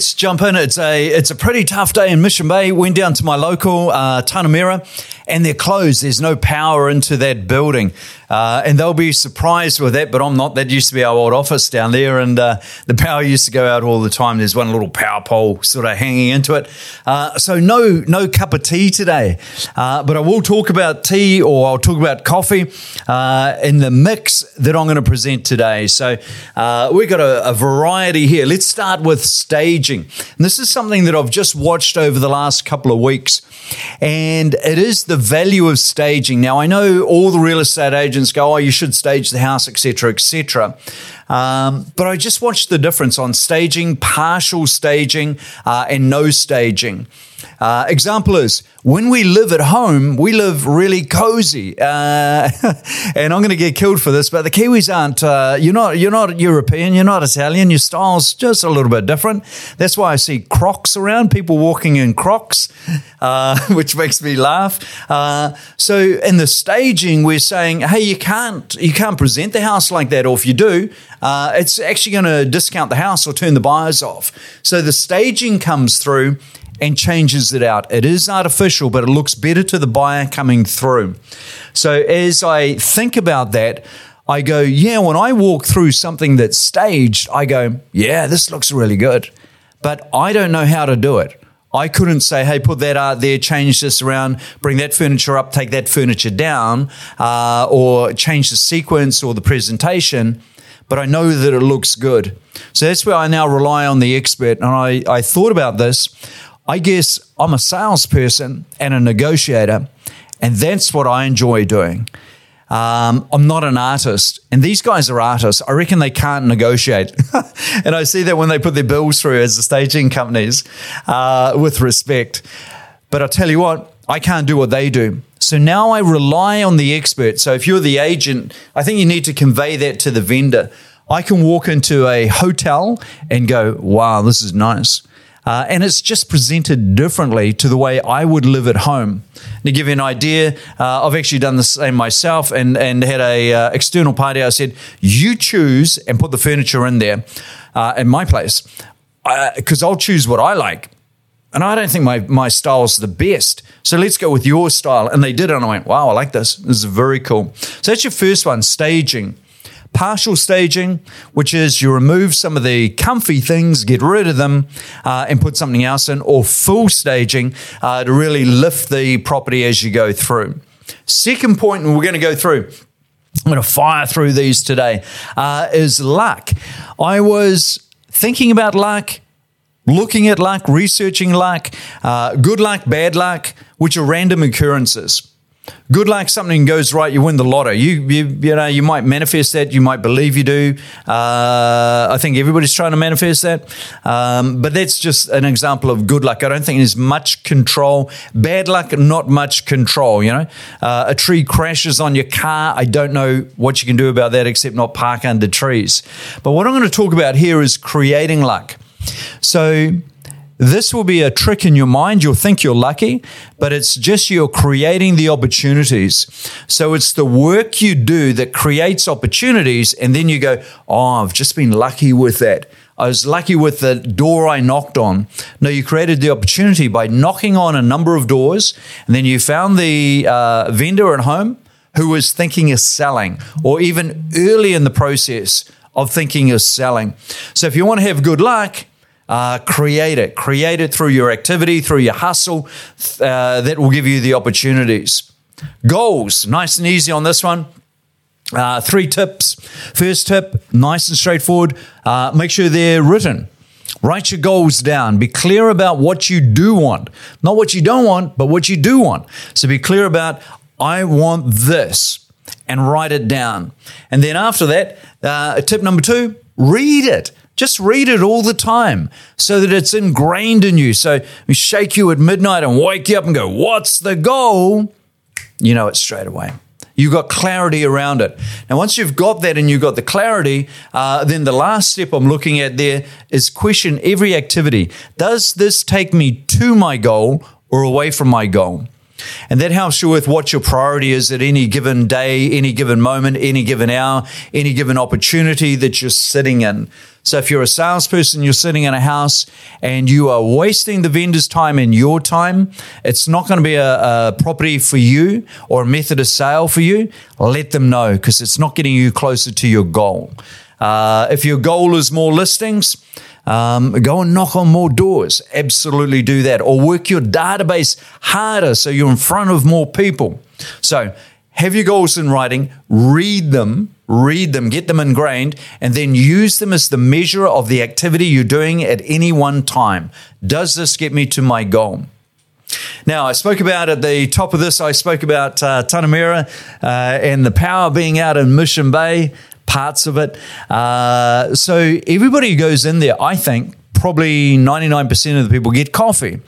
let's jump in. It's a it's a pretty tough day in Mission Bay. Went down to my local uh, Tanamera, and they're closed. There's no power into that building, uh, and they'll be surprised with that. But I'm not. That used to be our old office down there, and uh, the power used to go out all the time. There's one little power pole sort of hanging into it. Uh, so no no cup of tea today, uh, but I will talk about tea or I'll talk about coffee uh, in the mix that I'm going to present today. So we've got a, a variety here. Let's start with staging. And this is something that I've just watched over the last couple of weeks, and it is the value of staging. Now, I know all the real estate agents go, oh, you should stage the house, etc., etc. Um, but I just watched the difference on staging, partial staging, uh, and no staging. Uh, example is when we live at home, we live really cozy. Uh, and I'm going to get killed for this, but the Kiwis aren't. Uh, you're not. You're not European. You're not Italian. Your style's just a little bit different. That's why I see Crocs around. People walking in Crocs, uh, which makes me laugh. Uh, so in the staging, we're saying, hey, you can't. You can't present the house like that, or if you do, uh, it's actually going to discount the house or turn the buyers off. So the staging comes through and changes it out. It is artificial, but it looks better to the buyer coming through. So as I think about that, I go, yeah, when I walk through something that's staged, I go, yeah, this looks really good. But I don't know how to do it. I couldn't say, hey, put that art there, change this around, bring that furniture up, take that furniture down, uh, or change the sequence or the presentation. But I know that it looks good. So that's where I now rely on the expert. And I, I thought about this. I guess I'm a salesperson and a negotiator, and that's what I enjoy doing. Um, I'm not an artist, and these guys are artists. I reckon they can't negotiate, and I see that when they put their bills through as the staging companies, uh, with respect. But I tell you what, I can't do what they do. So now I rely on the expert. So if you're the agent, I think you need to convey that to the vendor. I can walk into a hotel and go, "Wow, this is nice." Uh, and it's just presented differently to the way I would live at home. To give you an idea, uh, I've actually done the same myself and, and had a uh, external party. I said, you choose and put the furniture in there uh, in my place because uh, I'll choose what I like. And I don't think my, my style's the best. So let's go with your style. And they did. And I went, wow, I like this. This is very cool. So that's your first one, staging partial staging, which is you remove some of the comfy things, get rid of them, uh, and put something else in, or full staging uh, to really lift the property as you go through. Second point, and we're going to go through. I'm going to fire through these today. Uh, is luck. I was thinking about luck looking at luck, researching luck, uh, good luck, bad luck, which are random occurrences good luck something goes right you win the lotto. You you, you know you might manifest that you might believe you do. Uh, i think everybody's trying to manifest that. Um, but that's just an example of good luck. I don't think there's much control. Bad luck not much control you know? Uh, a tree crashes on your car. I don't know what you can do about that except not park under trees. But what i'm going to talk about here is creating luck. So this will be a trick in your mind. You'll think you're lucky, but it's just you're creating the opportunities. So it's the work you do that creates opportunities. And then you go, Oh, I've just been lucky with that. I was lucky with the door I knocked on. No, you created the opportunity by knocking on a number of doors, and then you found the uh, vendor at home who was thinking of selling, or even early in the process of thinking of selling. So if you want to have good luck, uh, create it. Create it through your activity, through your hustle. Uh, that will give you the opportunities. Goals, nice and easy on this one. Uh, three tips. First tip, nice and straightforward. Uh, make sure they're written. Write your goals down. Be clear about what you do want. Not what you don't want, but what you do want. So be clear about, I want this, and write it down. And then after that, uh, tip number two, read it. Just read it all the time so that it's ingrained in you. So we shake you at midnight and wake you up and go, What's the goal? You know it straight away. You've got clarity around it. Now, once you've got that and you've got the clarity, uh, then the last step I'm looking at there is question every activity. Does this take me to my goal or away from my goal? And that helps you with what your priority is at any given day, any given moment, any given hour, any given opportunity that you're sitting in. So if you're a salesperson, you're sitting in a house and you are wasting the vendor's time and your time, it's not going to be a, a property for you or a method of sale for you. Let them know because it's not getting you closer to your goal. Uh, if your goal is more listings, um, go and knock on more doors. Absolutely do that. Or work your database harder so you're in front of more people. So have your goals in writing, read them, read them, get them ingrained, and then use them as the measure of the activity you're doing at any one time. Does this get me to my goal? Now, I spoke about at the top of this, I spoke about uh, Tanamera uh, and the power being out in Mission Bay parts of it. Uh, so everybody who goes in there, I think probably 99% of the people get coffee.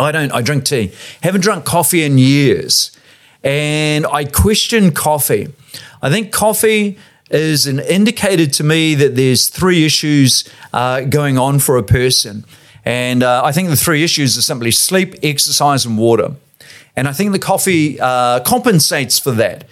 I don't, I drink tea. Haven't drunk coffee in years. And I question coffee. I think coffee is an indicator to me that there's three issues uh, going on for a person. And uh, I think the three issues are simply sleep, exercise, and water. And I think the coffee uh, compensates for that.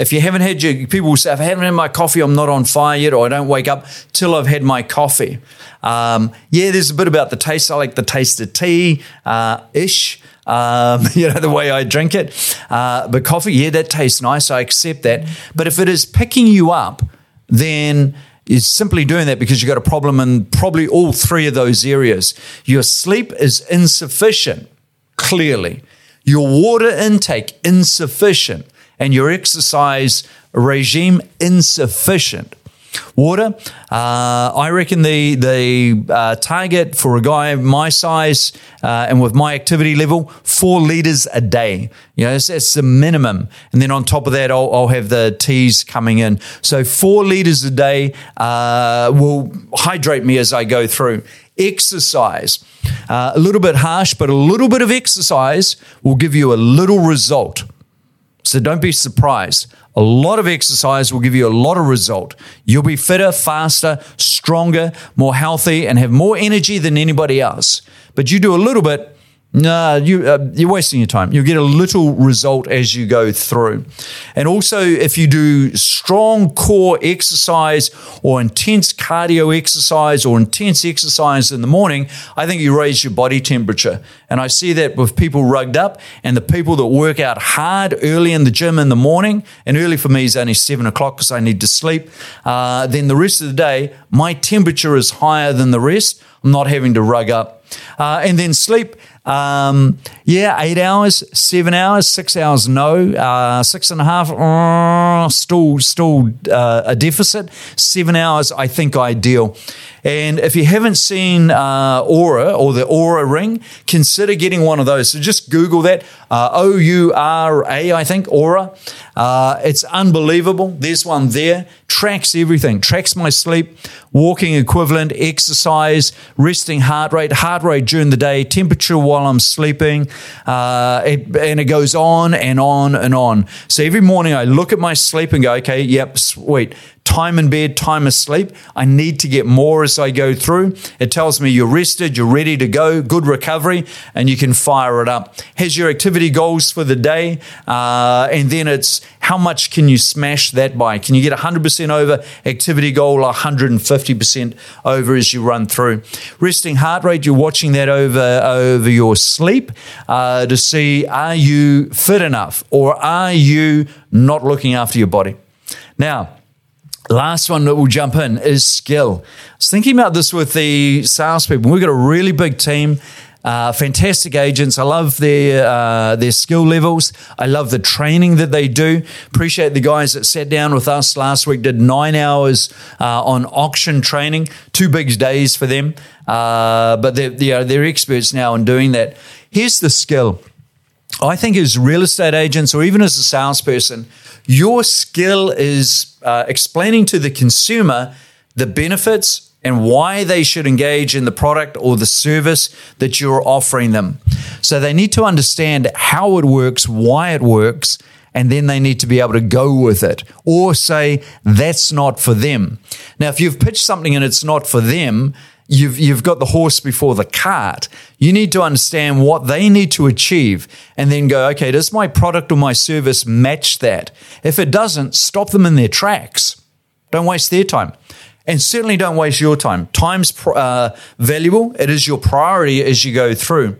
If you haven't had your, people will say, if I haven't had my coffee, I'm not on fire yet, or I don't wake up till I've had my coffee. Um, yeah, there's a bit about the taste. I like the taste of tea uh, ish. Um, you know, the way I drink it. Uh, but coffee, yeah, that tastes nice. I accept that. But if it is picking you up, then is simply doing that because you've got a problem in probably all three of those areas. Your sleep is insufficient, clearly. Your water intake, insufficient and your exercise regime insufficient. Water, uh, I reckon the the uh, target for a guy my size uh, and with my activity level, four liters a day. You know, that's, the minimum. And then on top of that, I'll, I'll, have the teas coming in. So four liters a day uh, will hydrate me as I go through. Exercise, uh, a little bit harsh, but a little bit of exercise will give you a little result. So don't be surprised. A lot of exercise will give you a lot of result. You'll be fitter, faster, stronger, more healthy, and have more energy than anybody else. But you do a little bit, no, you, uh, you're wasting your time. You'll get a little result as you go through. And also, if you do strong core exercise or intense cardio exercise or intense exercise in the morning, I think you raise your body temperature. And I see that with people rugged up and the people that work out hard early in the gym in the morning. And early for me is only seven o'clock because I need to sleep. Uh, then the rest of the day, my temperature is higher than the rest. I'm not having to rug up. Uh, and then sleep. Um, yeah, eight hours, seven hours, six hours, no, uh, six and a half, uh, still, still uh, a deficit. Seven hours, I think ideal. And if you haven't seen uh, Oura or the Aura ring, consider getting one of those. So just Google that uh, O U R A, I think, Oura. Uh, it's unbelievable. There's one there. Tracks everything, tracks my sleep, walking equivalent, exercise, resting heart rate, heart rate during the day, temperature while I'm sleeping. Uh, it, and it goes on and on and on. So every morning I look at my sleep and go, okay, yep, sweet time in bed, time asleep. I need to get more as I go through. It tells me you're rested, you're ready to go, good recovery, and you can fire it up. Has your activity goals for the day, uh, and then it's how much can you smash that by? Can you get 100% over activity goal, 150% over as you run through? Resting heart rate, you're watching that over over your sleep uh, to see are you fit enough or are you not looking after your body? Now, Last one that we'll jump in is skill. I was thinking about this with the salespeople. We've got a really big team. Uh, fantastic agents. I love their uh, their skill levels. I love the training that they do. Appreciate the guys that sat down with us last week. Did nine hours uh, on auction training. Two big days for them, uh, but they're, they're they're experts now in doing that. Here's the skill. I think as real estate agents or even as a salesperson, your skill is uh, explaining to the consumer the benefits and why they should engage in the product or the service that you're offering them. So they need to understand how it works, why it works, and then they need to be able to go with it or say that's not for them. Now, if you've pitched something and it's not for them, you've, you've got the horse before the cart. You need to understand what they need to achieve and then go, okay, does my product or my service match that? If it doesn't, stop them in their tracks. Don't waste their time. And certainly don't waste your time. Time's uh, valuable. It is your priority as you go through.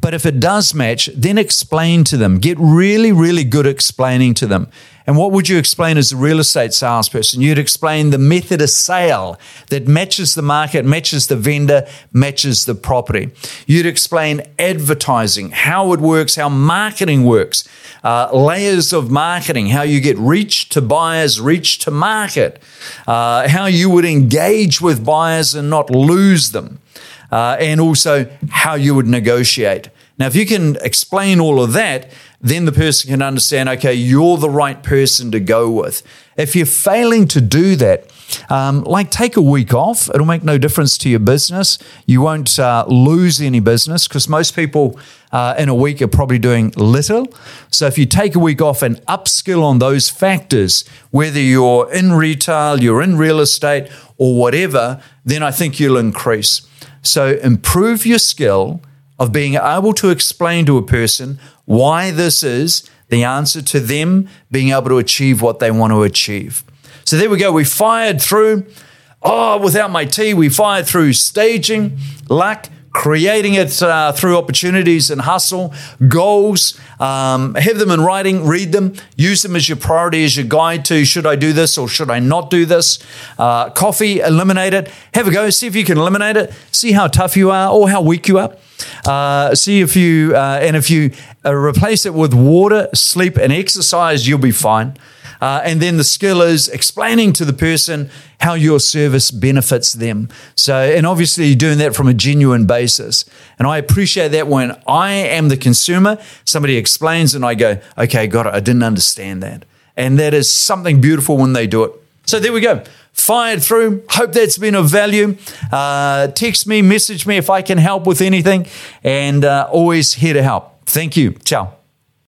But if it does match, then explain to them. Get really, really good explaining to them. And what would you explain as a real estate salesperson? You'd explain the method of sale that matches the market, matches the vendor, matches the property. You'd explain advertising, how it works, how marketing works, uh, layers of marketing, how you get reach to buyers, reach to market, uh, how you would engage with buyers and not lose them uh, and also how you would negotiate. Now, if you can explain all of that, then the person can understand, okay, you're the right person to go with. If you're failing to do that, um, like take a week off, it'll make no difference to your business. You won't uh, lose any business because most people uh, in a week are probably doing little. So if you take a week off and upskill on those factors, whether you're in retail, you're in real estate, or whatever, then I think you'll increase. So improve your skill of being able to explain to a person why this is the answer to them being able to achieve what they want to achieve. So there we go. We fired through. Oh, without my tea, we fired through staging, luck, creating it uh, through opportunities and hustle, goals. Um, have them in writing, read them, use them as your priority, as your guide to should I do this or should I not do this. Uh, coffee, eliminate it. Have a go, see if you can eliminate it, see how tough you are or how weak you are. Uh, see if you, uh, and if you uh, replace it with water, sleep, and exercise, you'll be fine. Uh, and then the skill is explaining to the person how your service benefits them. So, and obviously doing that from a genuine basis. And I appreciate that when I am the consumer, somebody explains and I go, okay, got it. I didn't understand that. And that is something beautiful when they do it. So there we go. Fired through. Hope that's been of value. Uh, text me, message me if I can help with anything, and uh, always here to help. Thank you. Ciao.